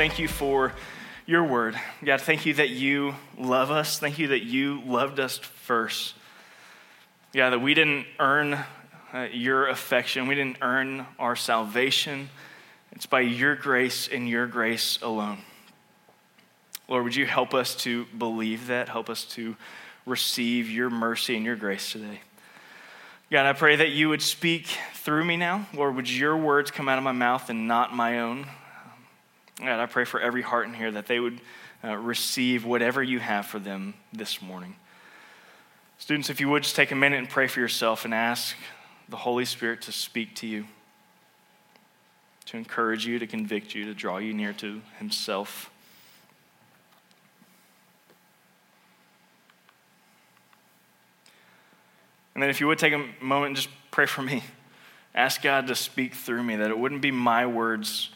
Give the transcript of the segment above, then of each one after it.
thank you for your word. God, thank you that you love us. Thank you that you loved us first. God, that we didn't earn uh, your affection, we didn't earn our salvation. It's by your grace and your grace alone. Lord, would you help us to believe that? Help us to receive your mercy and your grace today. God, I pray that you would speak through me now. Lord, would your words come out of my mouth and not my own? God, I pray for every heart in here that they would uh, receive whatever you have for them this morning. Students, if you would just take a minute and pray for yourself and ask the Holy Spirit to speak to you, to encourage you, to convict you, to draw you near to Himself. And then, if you would take a moment and just pray for me, ask God to speak through me, that it wouldn't be my words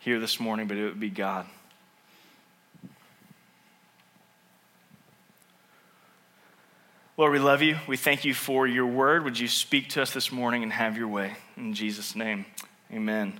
here this morning, but it would be God. Lord, we love you. We thank you for your word. Would you speak to us this morning and have your way? In Jesus' name, amen.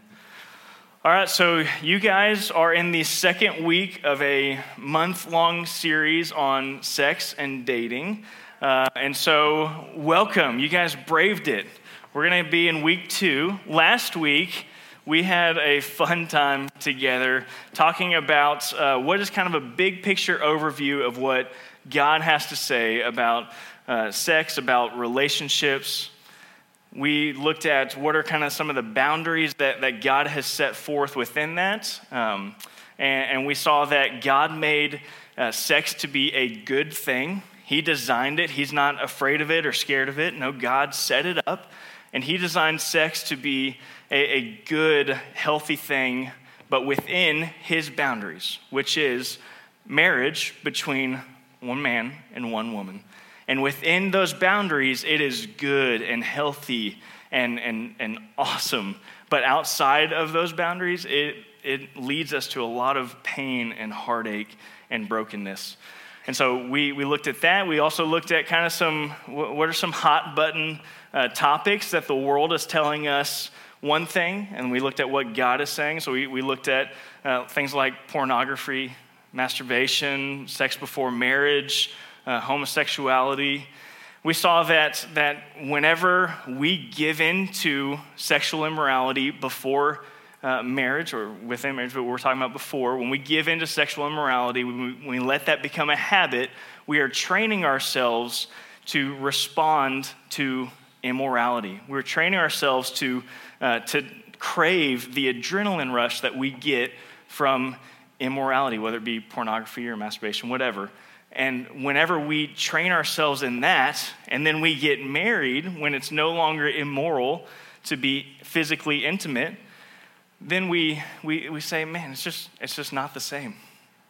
All right, so you guys are in the second week of a month long series on sex and dating. Uh, and so, welcome. You guys braved it. We're going to be in week two. Last week, we had a fun time together talking about uh, what is kind of a big picture overview of what God has to say about uh, sex, about relationships. We looked at what are kind of some of the boundaries that, that God has set forth within that. Um, and, and, we saw that God made uh, sex to be a good thing. He designed it. He's not afraid of it or scared of it. No, God set it up. And He designed sex to be a, a good, healthy thing, but within His boundaries, which is marriage between one man and one woman. And within those boundaries, it is good and healthy and, and, and awesome. But outside of those boundaries, it, it leads us to a lot of pain and heartache and brokenness. And so we, we looked at that. We also looked at kind of some, what are some hot button uh, topics that the world is telling us one thing, and we looked at what God is saying. So we, we looked at uh, things like pornography, masturbation, sex before marriage, uh, homosexuality. We saw that, that whenever we give in to sexual immorality before uh, marriage or within marriage, but we're talking about before, when we give in to sexual immorality, when we, we let that become a habit, we are training ourselves to respond to immorality. We're training ourselves to, uh, to crave the adrenaline rush that we get from immorality, whether it be pornography or masturbation, whatever. And whenever we train ourselves in that, and then we get married when it's no longer immoral to be physically intimate, then we, we, we say, man, it's just, it's just not the same.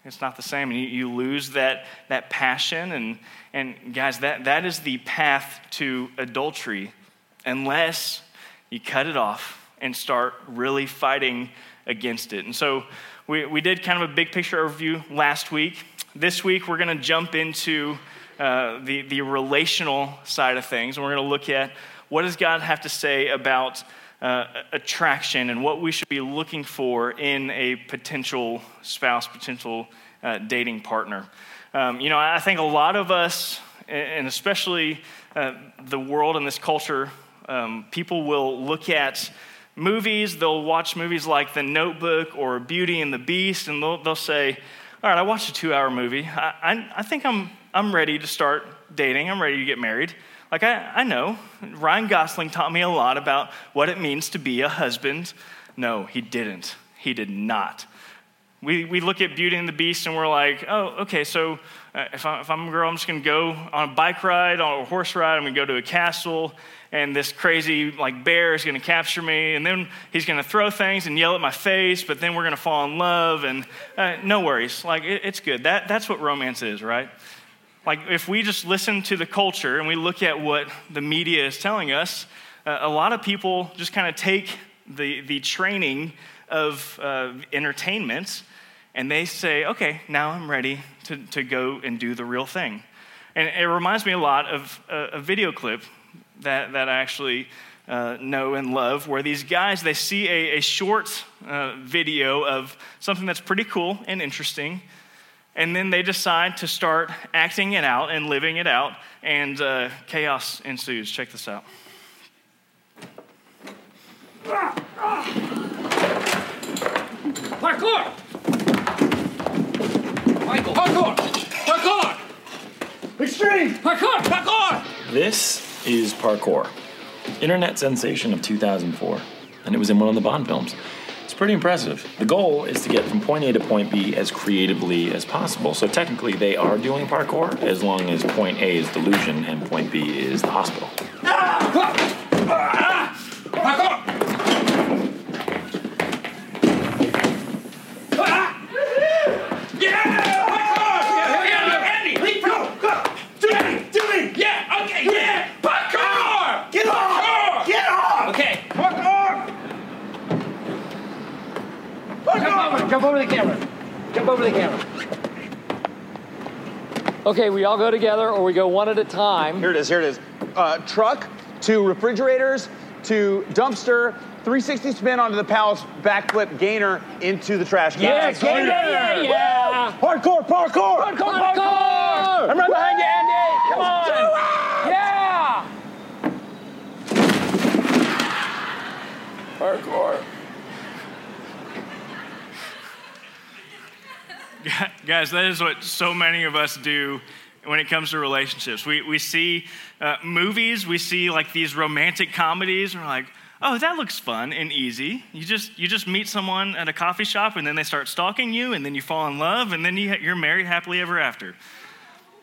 It's not the same. And you, you lose that, that passion. And, and guys, that, that is the path to adultery unless you cut it off and start really fighting against it. And so we, we did kind of a big picture overview last week. This week, we're going to jump into uh, the, the relational side of things. And we're going to look at what does God have to say about uh, attraction and what we should be looking for in a potential spouse, potential uh, dating partner. Um, you know, I think a lot of us, and especially uh, the world and this culture, um, people will look at movies, they'll watch movies like The Notebook or Beauty and the Beast, and they'll, they'll say, All right, I watched a two hour movie. I, I, I think I'm, I'm ready to start dating, I'm ready to get married. Like, I, I know, Ryan Gosling taught me a lot about what it means to be a husband. No, he didn't. He did not. We, we look at Beauty and the Beast and we're like, oh, okay, so if, I, I'm a girl, I'm just gonna go on a bike ride, on a horse ride, I'm gonna go to a castle, and this crazy like bear is gonna capture me, and then he's gonna throw things and yell at my face, but then we're gonna fall in love, and uh, no worries, like it, it's good. That, that's what romance is, right? Like, if we just listen to the culture and we look at what the media is telling us, uh, a lot of people just kind of take the, the training of uh, entertainment and they say, okay, now I'm ready to, to go and do the real thing. And it reminds me a lot of a, a video clip that, that I actually uh, know and love, where these guys they see a, a short uh, video of something that's pretty cool and interesting, and then they decide to start acting it out and living it out, and uh, chaos ensues. Check this out. Parkour! Michael! Parkour! Parkour! Extreme! Parkour! Parkour! This is Parkour, internet sensation of 2004, and it was in one of the Bond films. It's pretty impressive. The goal is to get from point A to point B as creatively as possible. So technically, they are doing parkour as long as point A is delusion and point B is the hospital. Ah! Parkour! Yeah! Parkour! Yeah, Andy! Leap Go! Go! Do me! Do me! Yeah, okay, yeah! Parkour! Get off! Parkour! Get off! Okay. Parkour! Parkour! Jump over the camera. Jump over the camera. Okay, we all go together or we go one at a time. Here it is, here it is. Uh, truck to refrigerators to dumpster, 360 spin onto the palace, backflip gainer into the trash can. Yeah, yeah, yeah, yeah. Parkour! Parkour! Parkour! Parkour! I'm right behind you, Andy! Come on! Yeah! Parkour. Guys, that is what so many of us do when it comes to relationships. We, we see uh, movies, we see like these romantic comedies, and we're like, oh, that looks fun and easy. You just, you just meet someone at a coffee shop, and then they start stalking you, and then you fall in love, and then you, you're married happily ever after.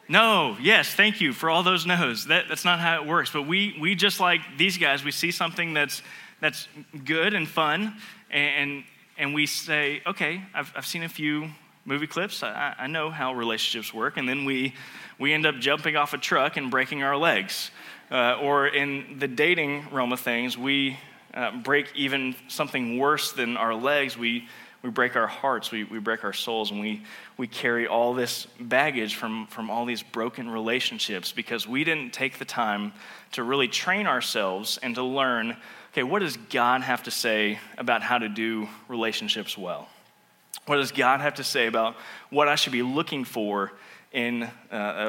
No, yes, thank you for all those no's. That, that's not how it works. But we, we just like these guys, we see something that's, that's good and fun, and, and we say, okay, I've, I've seen a few movie clips. I, I know how relationships work. And then we, we end up jumping off a truck and breaking our legs. Uh, or in the dating realm of things, we uh, break even something worse than our legs. We, we break our hearts, we, we break our souls, and we, we carry all this baggage from, from all these broken relationships because we didn't take the time to really train ourselves and to learn okay, what does God have to say about how to do relationships well? What does God have to say about what I should be looking for in uh,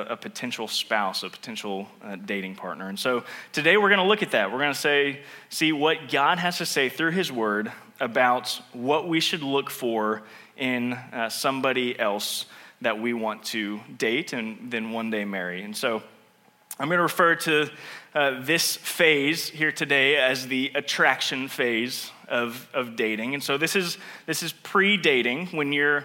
a, a, potential spouse, a potential uh, dating partner? And so today we're going to look at that. We're going to say, see what God has to say through His Word about what we should look for in uh, somebody else that we want to date and then one day marry. And so I'm going to refer to uh, this phase here today as the attraction phase of, of dating. And so this is, this is pre dating when you're,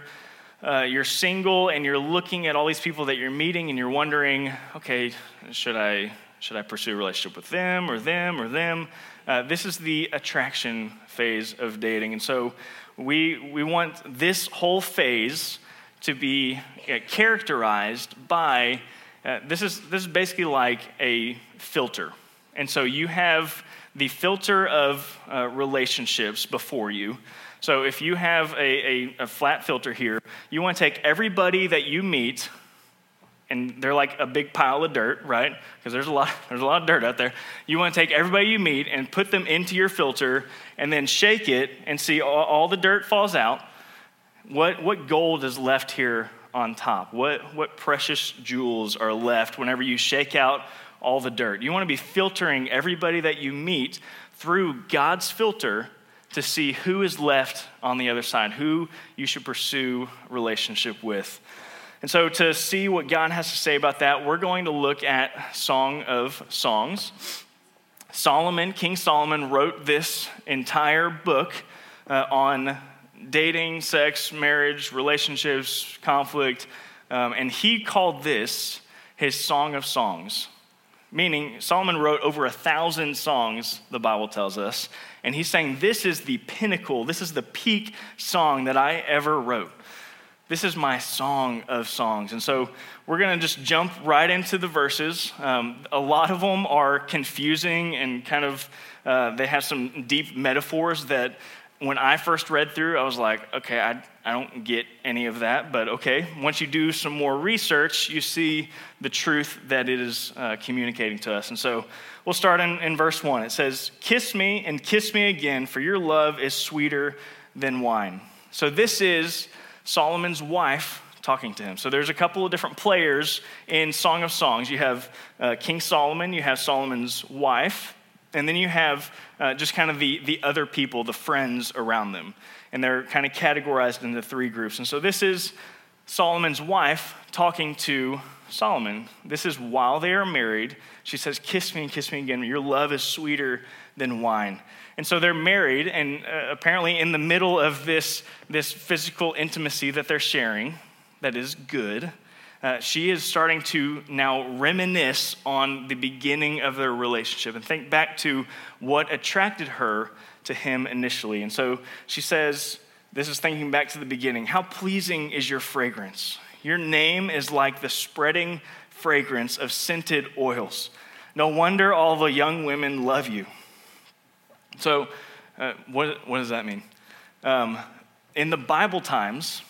uh, you're single and you're looking at all these people that you're meeting and you're wondering, okay, should I, should I pursue a relationship with them or them or them? Uh, this is the attraction phase of dating. And so we, we want this whole phase to be uh, characterized by uh, this, is, this is basically like a filter. And so you have the filter of uh, relationships before you. So if you have a, a, a flat filter here, you want to take everybody that you meet, and they're like a big pile of dirt, right? Because there's a lot, there's a lot of dirt out there. You want to take everybody you meet and put them into your filter, and then shake it and see all, all the dirt falls out. What, what gold is left here on top? What, what precious jewels are left whenever you shake out all the dirt? You want to be filtering everybody that you meet through God's filter to see who is left on the other side, who you should pursue relationship with. And so, to see what God has to say about that, we're going to look at Song of Songs. Solomon, King Solomon, wrote this entire book uh, on dating, sex, marriage, relationships, conflict, um, and he called this his Song of Songs. Meaning, Solomon wrote over a thousand songs, the Bible tells us, and he's saying, This is the pinnacle, this is the peak song that I ever wrote. This is my song of songs. And so we're going to just jump right into the verses. Um, a lot of them are confusing and kind of, uh, they have some deep metaphors that when I first read through, I was like, okay, I, I don't get any of that, but okay. Once you do some more research, you see the truth that it is uh, communicating to us. And so we'll start in, in verse 1. It says, Kiss me and kiss me again, for your love is sweeter than wine. So this is Solomon's wife talking to him. So there's a couple of different players in Song of Songs. You have uh, King Solomon, you have Solomon's wife, and then you have uh, just kind of the, the other people, the friends around them. And they're kind of categorized into three groups. And so this is Solomon's wife talking to Solomon. This is while they are married. She says, Kiss me and kiss me again. Your love is sweeter than wine. And so they're married, and uh, apparently, in the middle of this, this physical intimacy that they're sharing, that is good, uh, she is starting to now reminisce on the beginning of their relationship and think back to what attracted her to him initially. And so she says, This is thinking back to the beginning. How pleasing is your fragrance? Your name is like the spreading fragrance of scented oils. No wonder all the young women love you. So, uh, what, what does that mean? Um, in the Bible times,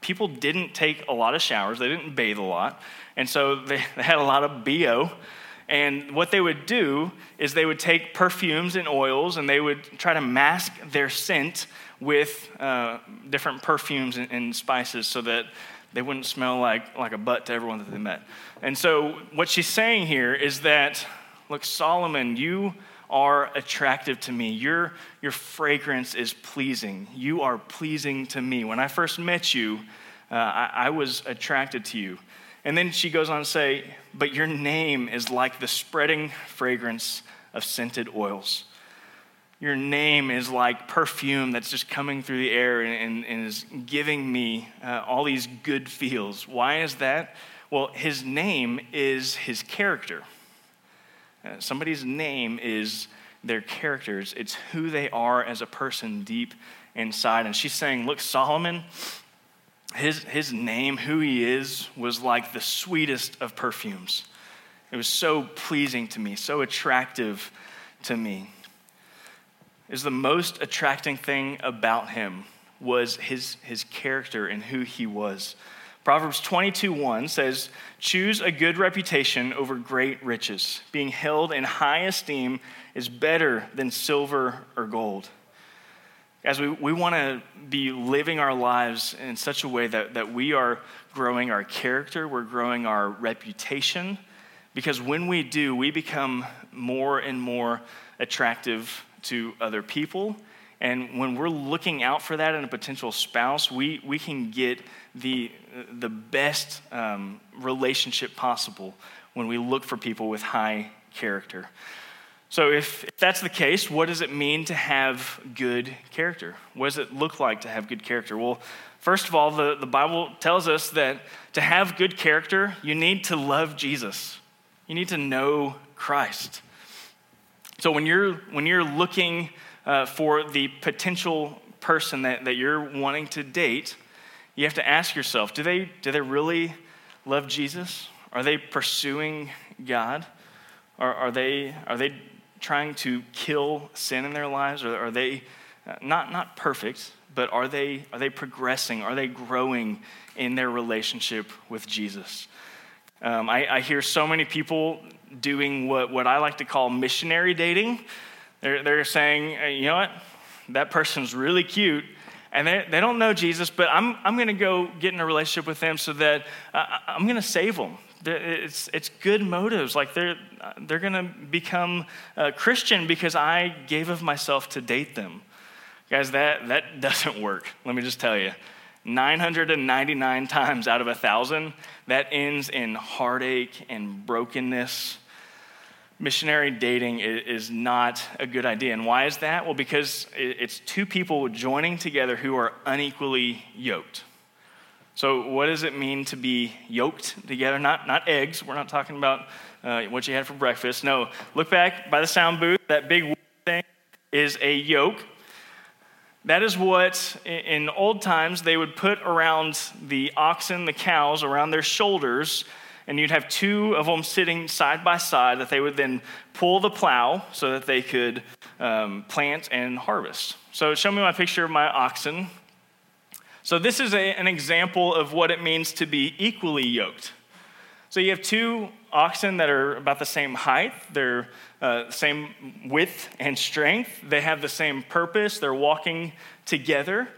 people didn't take a lot of showers, they didn't bathe a lot, and so they, they had a lot of BO. And what they would do is they would take perfumes and oils and they would try to mask their scent with uh, different perfumes and, and spices so that they wouldn't smell like, like a butt to everyone that they met. And so, what she's saying here is that, look, Solomon, you are attractive to me. Your, your fragrance is pleasing. You are pleasing to me. When I first met you, uh, I, I was attracted to you. And then she goes on to say, But your name is like the spreading fragrance of scented oils. Your name is like perfume that's just coming through the air and, and, and is giving me uh, all these good feels. Why is that? Well, his name is his character. Uh, somebody's name is their characters, it's who they are as a person deep inside. And she's saying, Look, Solomon, his, his name, who he is, was like the sweetest of perfumes. It was so pleasing to me, so attractive to me. Is the most attracting thing about him was his, his character and who he was. Proverbs 22 1 says, Choose a good reputation over great riches. Being held in high esteem is better than silver or gold. As we, we want to be living our lives in such a way that, that we are growing our character, we're growing our reputation, because when we do, we become more and more attractive to other people and when we're looking out for that in a potential spouse, we, we can get the, the best um, relationship possible when we look for people with high character. So, if, if that's the case, what does it mean to have good character? What does it look like to have good character? Well, first of all, the, the Bible tells us that to have good character, you need to love Jesus, you need to know Christ. So, when you're, when you're looking uh, for the potential person that, that you're wanting to date, you have to ask yourself do they, do they really love Jesus? Are they pursuing God? Or are they, are they trying to kill sin in their lives? Or are they uh, not, not perfect, but are they, are they progressing? Are they growing in their relationship with Jesus? Um, I, I hear so many people doing what, what I like to call missionary dating. They're, they're saying, hey, you know what? That person's really cute. And they, they don't know Jesus, but I'm, I'm going to go get in a relationship with them so that uh, I'm going to save them. It's, it's good motives. Like they're, they're going to become a Christian because I gave of myself to date them. Guys, that, that doesn't work. Let me just tell you. 999 times out of a thousand, that ends in heartache and brokenness missionary dating is not a good idea. And why is that? Well, because it's two people joining together who are unequally yoked. So, what does it mean to be yoked together? Not, not eggs. We're not talking about uh, what you had for breakfast. No, look back by the sound booth. That big thing is a yoke. That is what, in old times, they would put around the oxen, the cows, around their shoulders and you'd have two of them sitting side by side that they would then pull the plow so that they could um, plant and harvest. So, show me my picture of my oxen. So, this is a, an example of what it means to be equally yoked. So, you have two oxen that are about the same height, they're uh, same width and strength, they have the same purpose, they're walking together.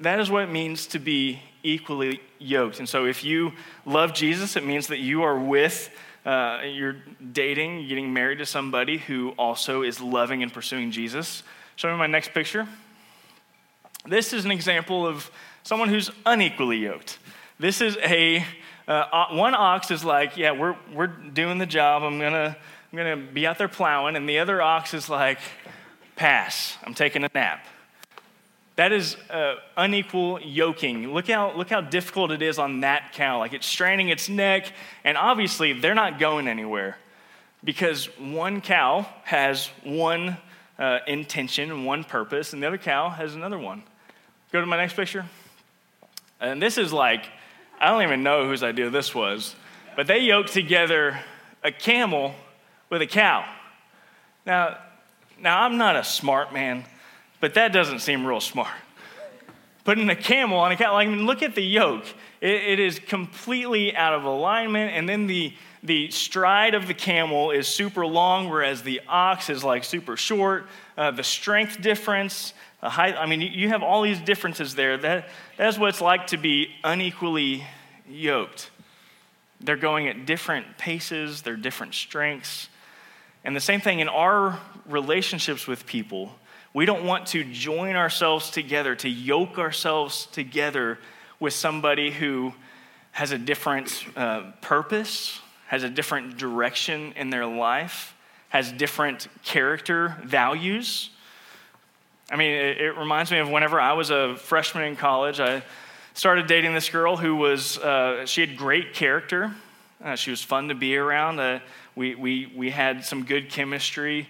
That is what it means to be equally yoked. And so, if you love Jesus, it means that you are with, uh, you're dating, getting married to somebody who also is loving and pursuing Jesus. Show me my next picture. This is an example of someone who's unequally yoked. This is a uh, one ox is like, yeah, we're we're doing the job. I'm gonna I'm gonna be out there plowing, and the other ox is like, pass. I'm taking a nap. That is uh, unequal yoking. Look how, look how difficult it is on that cow. Like it's straining its neck, and obviously they're not going anywhere because one cow has one uh, intention, one purpose, and the other cow has another one. Go to my next picture. And this is like, I don't even know whose idea this was, but they yoked together a camel with a cow. Now, now I'm not a smart man, but that doesn't seem real smart. Putting a camel on a cow, like, I mean, look at the yoke. It, it is completely out of alignment, and then the, the stride of the camel is super long, whereas the ox is like super short. Uh, the strength difference, the height, I mean, you have all these differences there. That, that's what it's like to be unequally yoked. They're going at different paces, they're different strengths. And the same thing in our relationships with people. We don't want to join ourselves together, to yoke ourselves together with somebody who has a different uh, purpose, has a different direction in their life, has different character values. I mean, it, it reminds me of whenever I was a freshman in college, I started dating this girl who was, uh, she had great character. Uh, she was fun to be around. Uh, we, we, we had some good chemistry.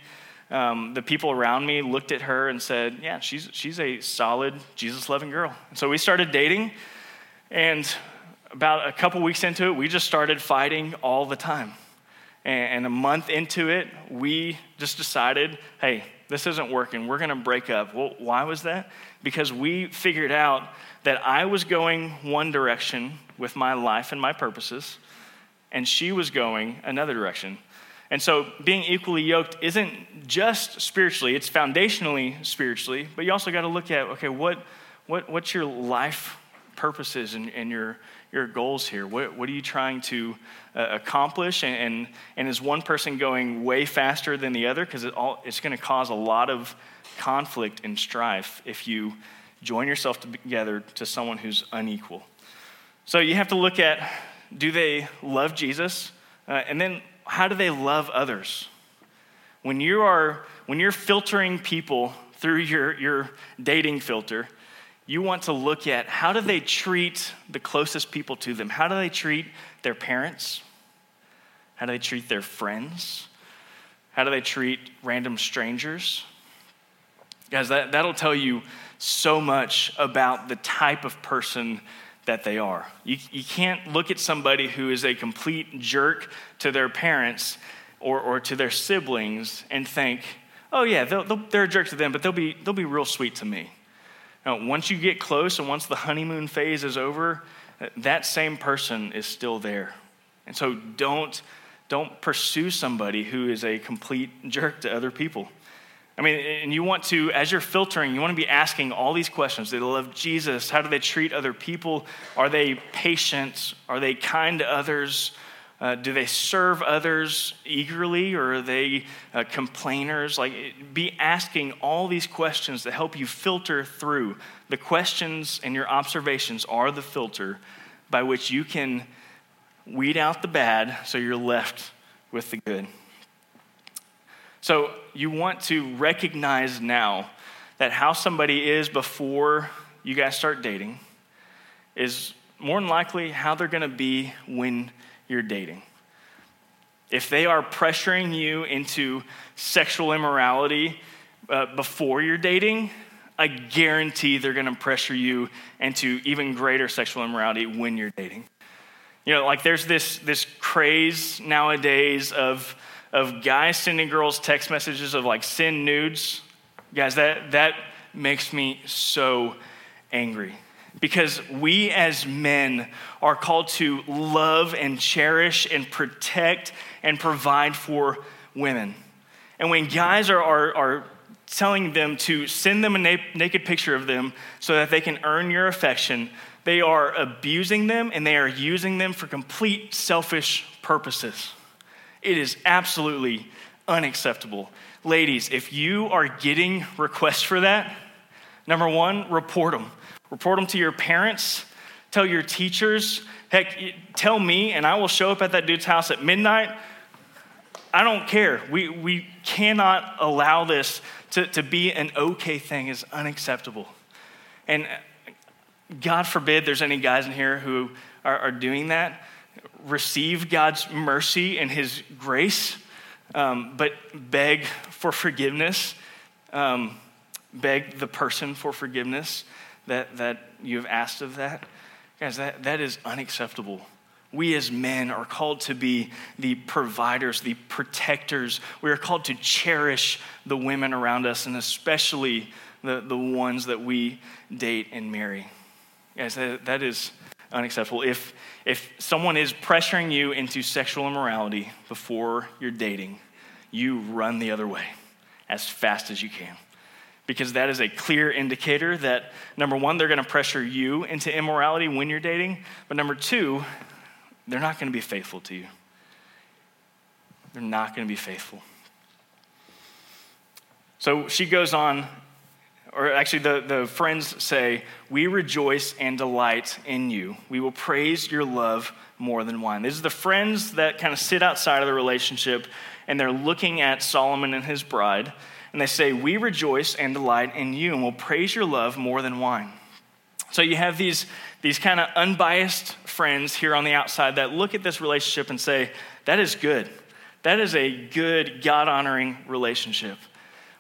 Um, the people around me looked at her and said, Yeah, she's, she's a solid, Jesus loving girl. So we started dating, and about a couple weeks into it, we just started fighting all the time. And, and a month into it, we just decided, Hey, this isn't working. We're going to break up. Well, why was that? Because we figured out that I was going one direction with my life and my purposes, and she was going another direction. And so being equally yoked isn't just spiritually, it's foundationally spiritually, but you also got to look at okay, what, what, what's your life purposes and, and your, your goals here? What, what are you trying to uh, accomplish? And, and, and, is one person going way faster than the other? Because it it's going to cause a lot of conflict and strife if you join yourself together to someone who's unequal. So you have to look at do they love Jesus? Uh, and then how do they love others? When you are when you're filtering people through your, your dating filter, you want to look at how do they treat the closest people to them? How do they treat their parents? How do they treat their friends? How do they treat random strangers? Guys, that, that'll tell you so much about the type of person that they are. You, you can't look at somebody who is a complete jerk to their parents or, or to their siblings and think, oh, yeah, they'll, they're a jerk to them, but they'll be, they'll be real sweet to me. Now, once you get close and once the honeymoon phase is over, that same person is still there. And so don't, don't pursue somebody who is a complete jerk to other people. I mean, and you want to, as you're filtering, you want to be asking all these questions. Do they love Jesus? How do they treat other people? Are they patient? Are they kind to others? Uh, do they serve others eagerly or are they uh, complainers? Like, be asking all these questions to help you filter through. The questions and your observations are the filter by which you can weed out the bad so you're left with the good. So you want to recognize now that how somebody is before you guys start dating is more than likely how they're going to be when you're dating. If they are pressuring you into sexual immorality uh, before you're dating, I guarantee they're going to pressure you into even greater sexual immorality when you're dating. You know, like there's this, this craze nowadays of of guys sending girls text messages of like send nudes, guys, that, that makes me so angry. Because we as men are called to love and cherish and protect and provide for women. And when guys are, are, are telling them to send them a na- naked picture of them so that they can earn your affection, they are abusing them and they are using them for complete selfish purposes. It is absolutely unacceptable. Ladies, if you are getting requests for that, number one, report them. Report them to your parents, tell your teachers. Heck, tell me, and I will show up at that dude's house at midnight. I don't care. We, we cannot allow this to, to be an okay thing, is unacceptable. And uh, God forbid there's any guys in here who are, are doing that. Receive God's mercy and His grace, um, but beg for forgiveness. Um, beg the person for forgiveness that, that you have asked of that. Guys, that, that is unacceptable. We as men are called to be the providers, the protectors. We are called to cherish the women around us, and especially the, the ones that we date and marry. Guys, that, that is unacceptable. If, if someone is pressuring you into sexual immorality before you're dating, you run the other way as fast as you can. Because that is a clear indicator that, number one, they're going to pressure you into immorality when you're dating. But number two, they're not going to be faithful to you. They're not going to be faithful. So she goes on, or actually, the, the friends say, We rejoice and delight in you. We will praise your love more than wine. These are the friends that kind of sit outside of the relationship and they're looking at Solomon and his bride, and they say, We rejoice and delight in you, and will praise your love more than wine. So you have these, these kind of unbiased friends here on the outside that look at this relationship and say, that is good. That is a good, God honoring relationship.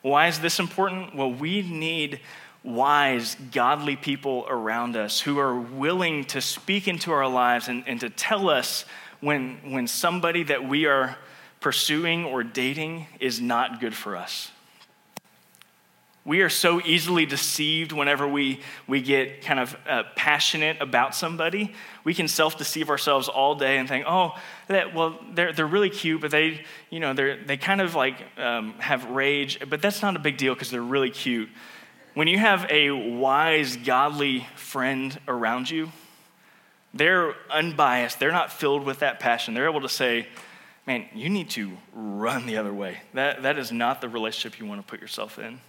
Why is this important? Well, we need wise, godly people around us who are willing to speak into our lives and, and to tell us when, when somebody that we are pursuing or dating is not good for us. We are so easily deceived whenever we, we get kind of uh, passionate about somebody. We can self deceive ourselves all day and think, oh, that, well, they're, they're really cute, but they, you know, they're, they kind of like um, have rage, but that's not a big deal because they're really cute. When you have a wise, godly friend around you, they're unbiased, they're not filled with that passion. They're able to say, man, you need to run the other way. That, that is not the relationship you want to put yourself in.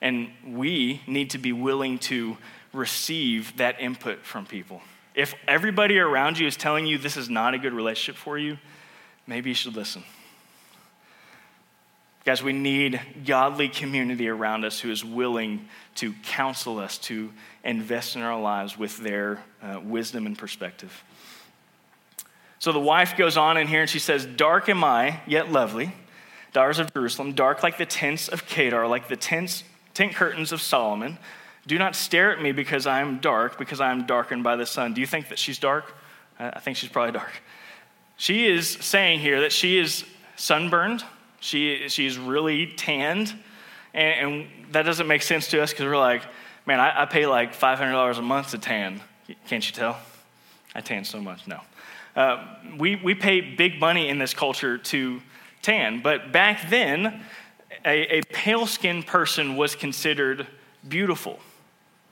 And we need to be willing to receive that input from people. If everybody around you is telling you this is not a good relationship for you, maybe you should listen. Guys, we need godly community around us who is willing to counsel us, to invest in our lives with their uh, wisdom and perspective. So the wife goes on in here and she says, Dark am I, yet lovely, daughters of Jerusalem, dark like the tents of Kedar, like the tents tent curtains of Solomon. Do not stare at me because I am dark, because I am darkened by the sun. Do you think that she's dark? I think she's probably dark. She is saying here that she is sunburned, she, she's really tanned, and, and that doesn't make sense to us because we're like, man, I, I, pay like $500 a month to tan. Can't you tell? I tan so much. No. Uh, we, we pay big money in this culture to tan, but back then, a, a pale skinned person was considered beautiful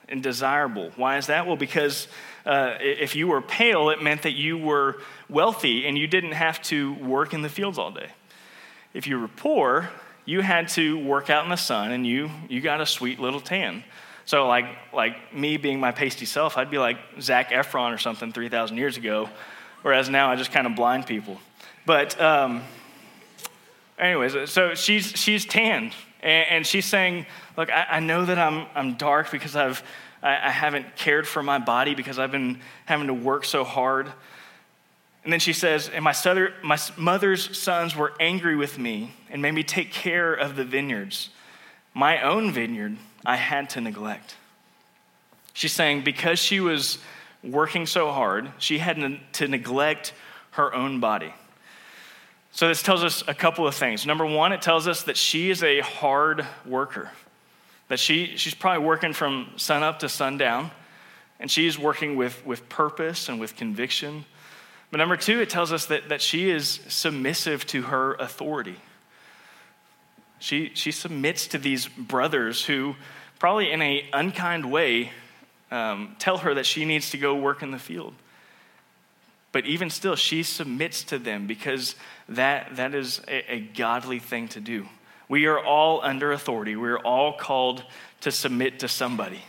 and desirable. Why is that? Well, because uh, if you were pale, it meant that you were wealthy and you didn't have to work in the fields all day. If you were poor, you had to work out in the sun and you, you got a sweet little tan. So, like, like me being my pasty self, I'd be like Zac Efron or something 3,000 years ago, whereas now I just kind of blind people. But, um, anyways, so she's, she's tanned, and, and she's saying, Look, I, I, know that I'm, I'm dark because I've, I, I haven't cared for my body because I've been having to work so hard. And then she says, And my, my mother's sons were angry with me and made me take care of the vineyards. My own vineyard I had to neglect. She's saying because she was working so hard, she had to neglect her own body. So, this tells us a couple of things. Number one, it tells us that she is a hard worker, that she, she's probably working from sun up to sundown, and she's working with, with purpose and with conviction. But number two, it tells us that, that she is submissive to her authority. She, she submits to these brothers who, probably in an unkind way, um, tell her that she needs to go work in the field. But even still, she submits to them because that, that is a, a godly thing to do. We are all under authority. We're all called to submit to somebody,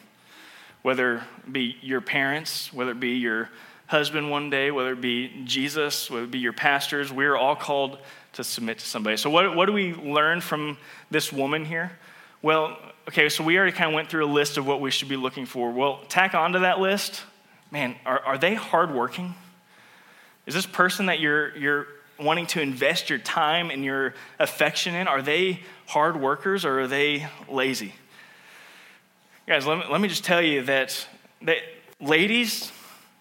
whether it be your parents, whether it be your husband one day, whether it be Jesus, whether it be your pastors. We're all called to submit to somebody. So, what, what do we learn from this woman here? Well, okay, so we already kind of went through a list of what we should be looking for. Well, tack onto that list, man, are, are they hardworking? Is this person that you're, you're wanting to invest your time and your affection in, are they hard workers or are they lazy? Guys, let me, let me just tell you that, that ladies,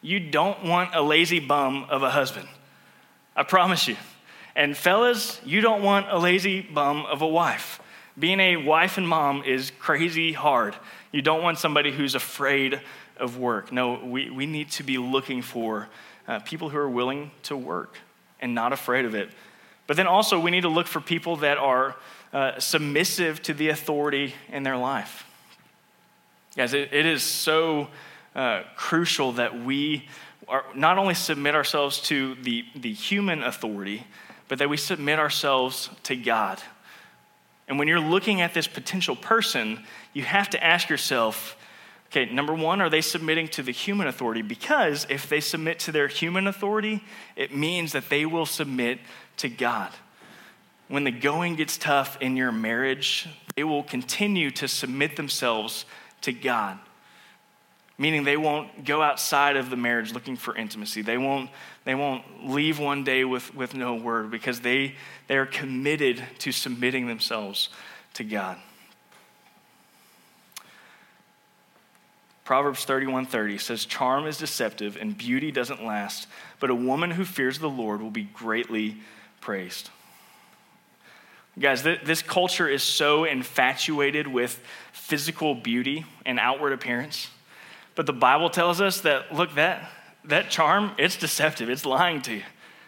you don't want a lazy bum of a husband. I promise you. And fellas, you don't want a lazy bum of a wife. Being a wife and mom is crazy hard. You don't want somebody who's afraid of work. No, we, we need to be looking for uh, people who are willing to work and not afraid of it. But then also, we need to look for people that are uh, submissive to the authority in their life. Guys, it, it is so uh, crucial that we are, not only submit ourselves to the, the human authority, but that we submit ourselves to God. And when you're looking at this potential person, you have to ask yourself okay, number one, are they submitting to the human authority? Because if they submit to their human authority, it means that they will submit to God. When the going gets tough in your marriage, they will continue to submit themselves to God meaning they won't go outside of the marriage looking for intimacy. They won't, they won't leave one day with, with no word because they, they are committed to submitting themselves to God. Proverbs 31:30 says charm is deceptive and beauty doesn't last, but a woman who fears the Lord will be greatly praised. Guys, this culture is so infatuated with physical beauty and outward appearance but the Bible tells us that, look, that, that charm, it's deceptive, it's lying to you.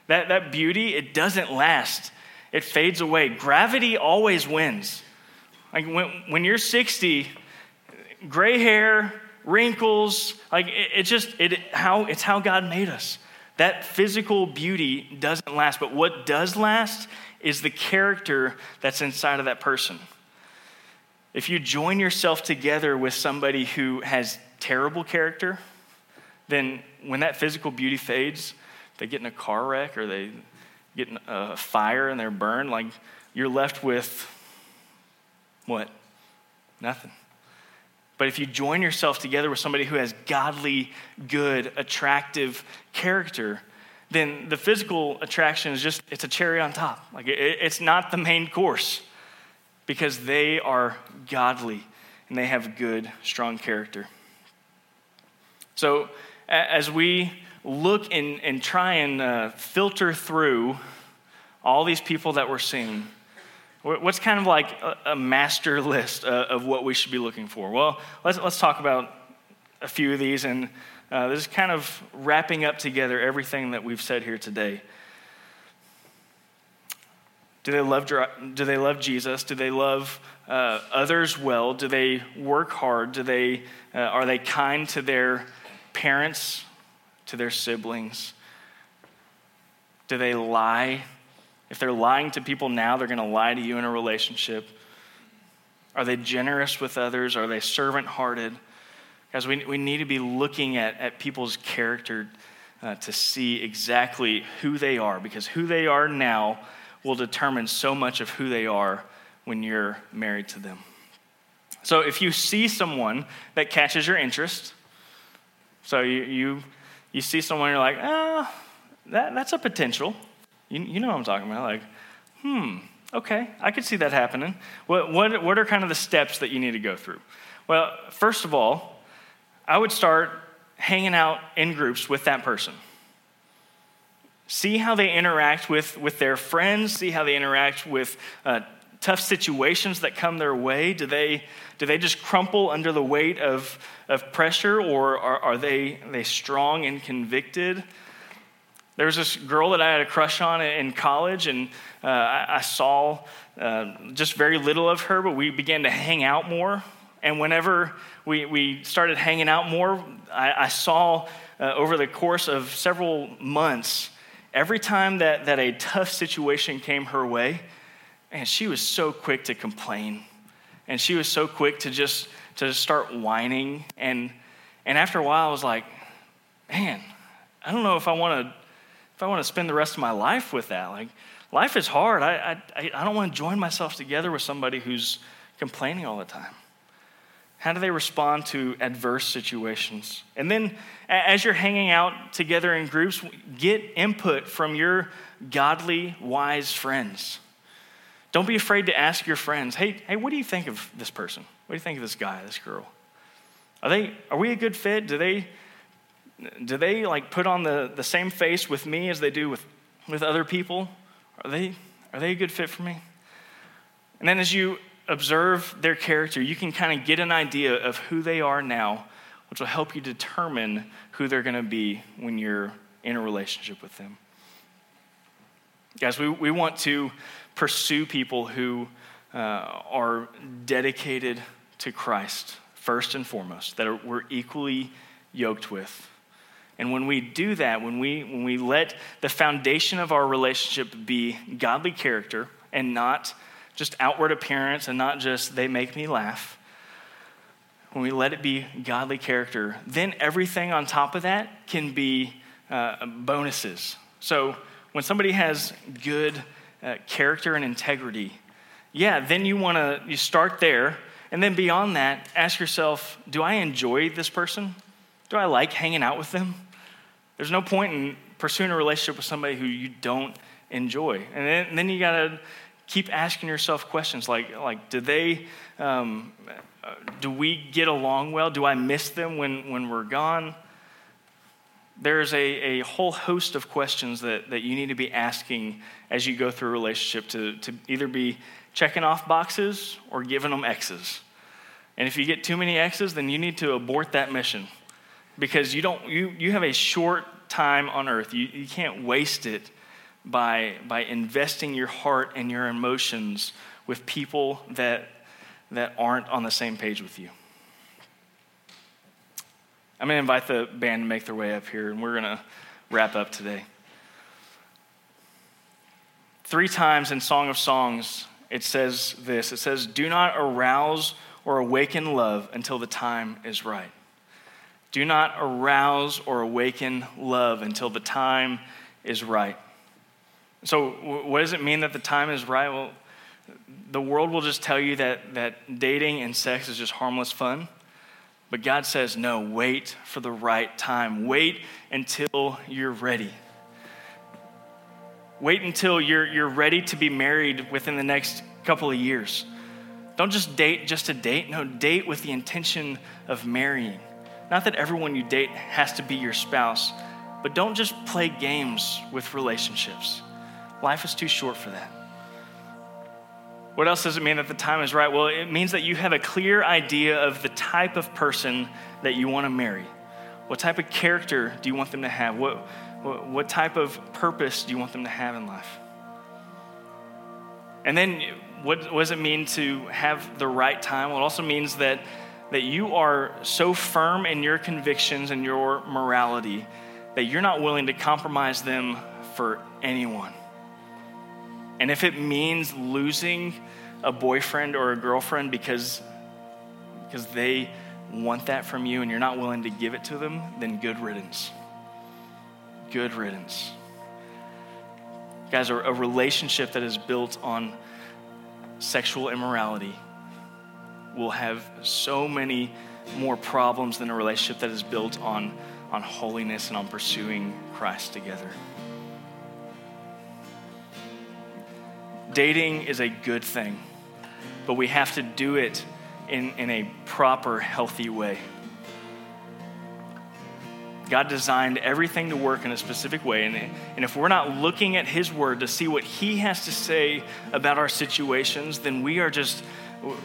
That, that beauty, it doesn't last, it fades away. Gravity always wins. Like when, when you're 60, gray hair, wrinkles, like it, it just, it, how, it's how God made us. That physical beauty doesn't last, but what does last is the character that's inside of that person. If you join yourself together with somebody who has terrible character, then when that physical beauty fades, they get in a car wreck or they get in a fire and they're burned, like you're left with what? Nothing. But if you join yourself together with somebody who has godly, good, attractive character, then the physical attraction is just, it's a cherry on top. Like it, it's not the main course because they are godly and they have good, strong character. So, as we look and, and try and uh, filter through all these people that we're seeing, what's kind of like a, master list uh, of what we should be looking for? Well, let's, let's talk about a few of these, and uh, this is kind of wrapping up together everything that we've said here today. Do they love, do they love Jesus? Do they love uh, others well? Do they work hard? Do they, uh, are they kind to their parents to their siblings? Do they lie? If they're lying to people now, they're going to lie to you in a relationship. Are they generous with others? Are they servant hearted? Guys, we, we need to be looking at, at people's character uh, to see exactly who they are, because who they are now will determine so much of who they are when you're married to them. So if you see someone that catches your interest, so you, you, you see someone, you're like, ah, that, that's a potential. You, you know what I'm talking about. Like, hmm, okay, I could see that happening. What, what, what are kind of the steps that you need to go through? Well, first of all, I would start hanging out in groups with that person. See how they interact with, with their friends, see how they interact with uh, tough situations that come their way. Do they, do they just crumple under the weight of, of pressure, or are, are they, are they strong and convicted? There was this girl that I had a crush on in college, and uh, I, I, saw uh, just very little of her, but we began to hang out more. And whenever we, we started hanging out more, I, I saw uh, over the course of several months, every time that, that a tough situation came her way, and she was so quick to complain. And she was so quick to just to start whining. And, and after a while, I was like, man, I don't know if I want to if I want to spend the rest of my life with that. Like, life is hard. I, I, I don't want to join myself together with somebody who's complaining all the time. How do they respond to adverse situations? And then, as you're hanging out together in groups, get input from your godly, wise friends. Don't be afraid to ask your friends, hey, hey, what do you think of this person? What do you think of this guy, this girl? Are, they, are we a good fit? Do they, do they like put on the, the same face with me as they do with, with other people? Are they, are they a good fit for me? And then as you observe their character, you can kind of get an idea of who they are now, which will help you determine who they're going to be when you're in a relationship with them. Guys, we, we want to pursue people who uh, are dedicated to Christ, first and foremost, that are, we're equally yoked with. And when we do that, when we, when we let the foundation of our relationship be godly character and not just outward appearance and not just they make me laugh, when we let it be godly character, then everything on top of that can be uh, bonuses. So when somebody has good uh, character and integrity, yeah, then you want to you start there, and then beyond that, ask yourself, do I enjoy this person? Do I like hanging out with them? There's no point in pursuing a relationship with somebody who you don't enjoy. And then, and then you got to keep asking yourself questions like, like do they, um, do we get along well? Do I miss them when, when we're gone? There's a, a whole host of questions that, that you need to be asking as you go through a relationship to, to either be checking off boxes or giving them X's. And if you get too many X's, then you need to abort that mission because you don't you, you have a short time on earth. You, you can't waste it by by investing your heart and your emotions with people that that aren't on the same page with you. I'm going to invite the band to make their way up here and we're going to wrap up today. Three times in song of songs it says this. It says do not arouse or awaken love until the time is right do not arouse or awaken love until the time is right. So, what does it mean that the time is right? Well, the world will just tell you that, that dating and sex is just harmless fun. But God says, no, wait for the right time. Wait until you're ready. Wait until you're, you're ready to be married within the next couple of years. Don't just date just to date. No, date with the intention of marrying. Not that everyone you date has to be your spouse, but don't just play games with relationships. Life is too short for that. What else does it mean that the time is right? Well, it means that you have a clear idea of the type of person that you want to marry. What type of character do you want them to have? What, what, what type of purpose do you want them to have in life? And then, what, what does it mean to have the right time? Well, it also means that that you are so firm in your convictions and your morality that you're not willing to compromise them for anyone. And if it means losing a boyfriend or a girlfriend because, because they want that from you and you're not willing to give it to them, then good riddance. Good riddance. Guys, a relationship that is built on sexual immorality will have so many more problems than a relationship that is built on, on holiness and on pursuing Christ together. Dating is a good thing, but we have to do it in, in a proper, healthy way. God designed everything to work in a specific way. And, and if we're not looking at His Word to see what He has to say about our situations, then we are just,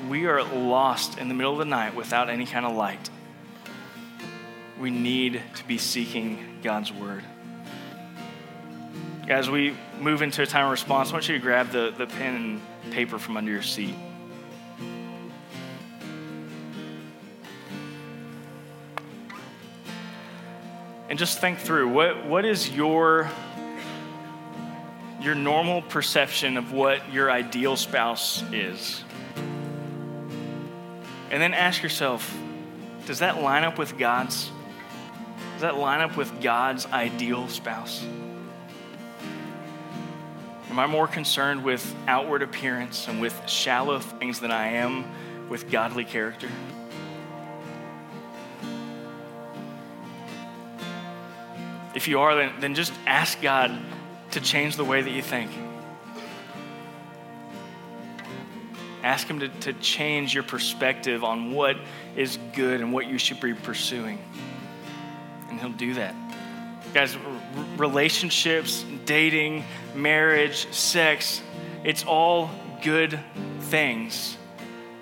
we are lost in the middle of the night without any kind of light. We need to be seeking God's Word. As we move into a time of response, I want you to grab the, the pen and paper from under your seat. and just think through what, what is your your normal perception of what your ideal spouse is and then ask yourself does that line up with god's does that line up with god's ideal spouse am i more concerned with outward appearance and with shallow things than i am with godly character If you are, then, then just ask God to change the way that you think. Ask Him to, to change your perspective on what is good and what you should be pursuing. And He'll do that. Guys, relationships, dating, marriage, sex, it's all good things.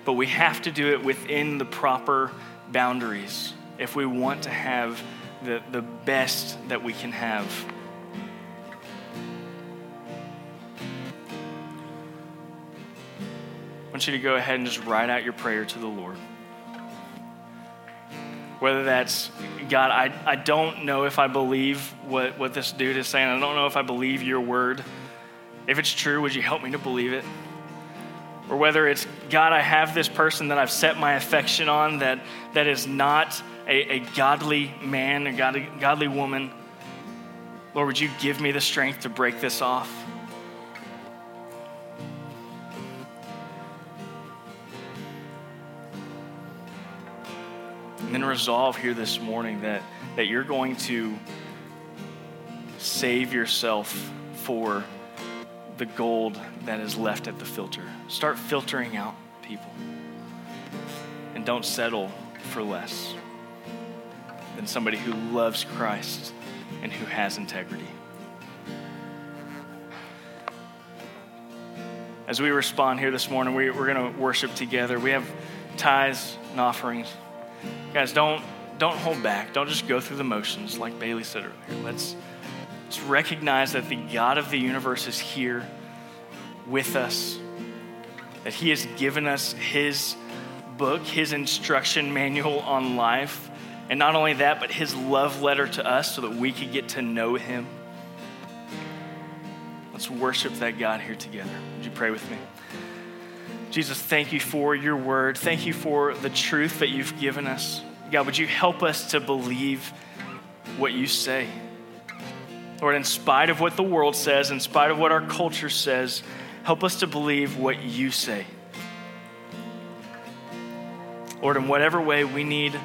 But we have to do it within the proper boundaries if we want to have the, the best that we can have. Want you to go ahead and just write out your prayer to the Lord. Whether that's, God, I, I don't know if I believe what, what this dude is saying. I don't know if I believe your word. If it's true, would you help me to believe it? Or whether it's, God, I have this person that I've set my affection on that, that is not a, a godly man, a godly, godly woman. Lord, would you give me the strength to break this off? And then resolve here this morning that, that you're going to save yourself for the gold that is left at the filter. Start filtering out people. And don't settle for less than somebody who loves Christ and who has integrity. As we respond here this morning, we, we're going to worship together. We have tithes and offerings. Guys, don't, don't hold back. Don't just go through the motions like Bailey said earlier. Let's, let's recognize that the God of the universe is here with us, that He has given us His book, His instruction manual on life and not only that, but his love letter to us so that we could get to know him. Let's worship that God here together. Would you pray with me? Jesus, thank you for your word. Thank you for the truth that you've given us. God, would you help us to believe what you say? Lord, in spite of what the world says, in spite of what our culture says, help us to believe what you say. Lord, in whatever way we need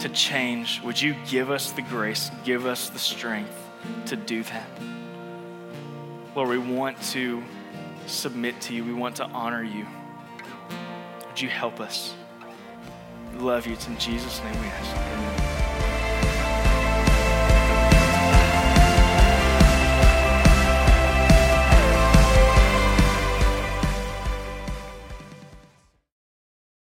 to change, would you give us the grace, give us the strength to do that? Lord, we want to submit to you, we want to honor you. Would you help us? Love you. It's in Jesus' name we ask. Amen.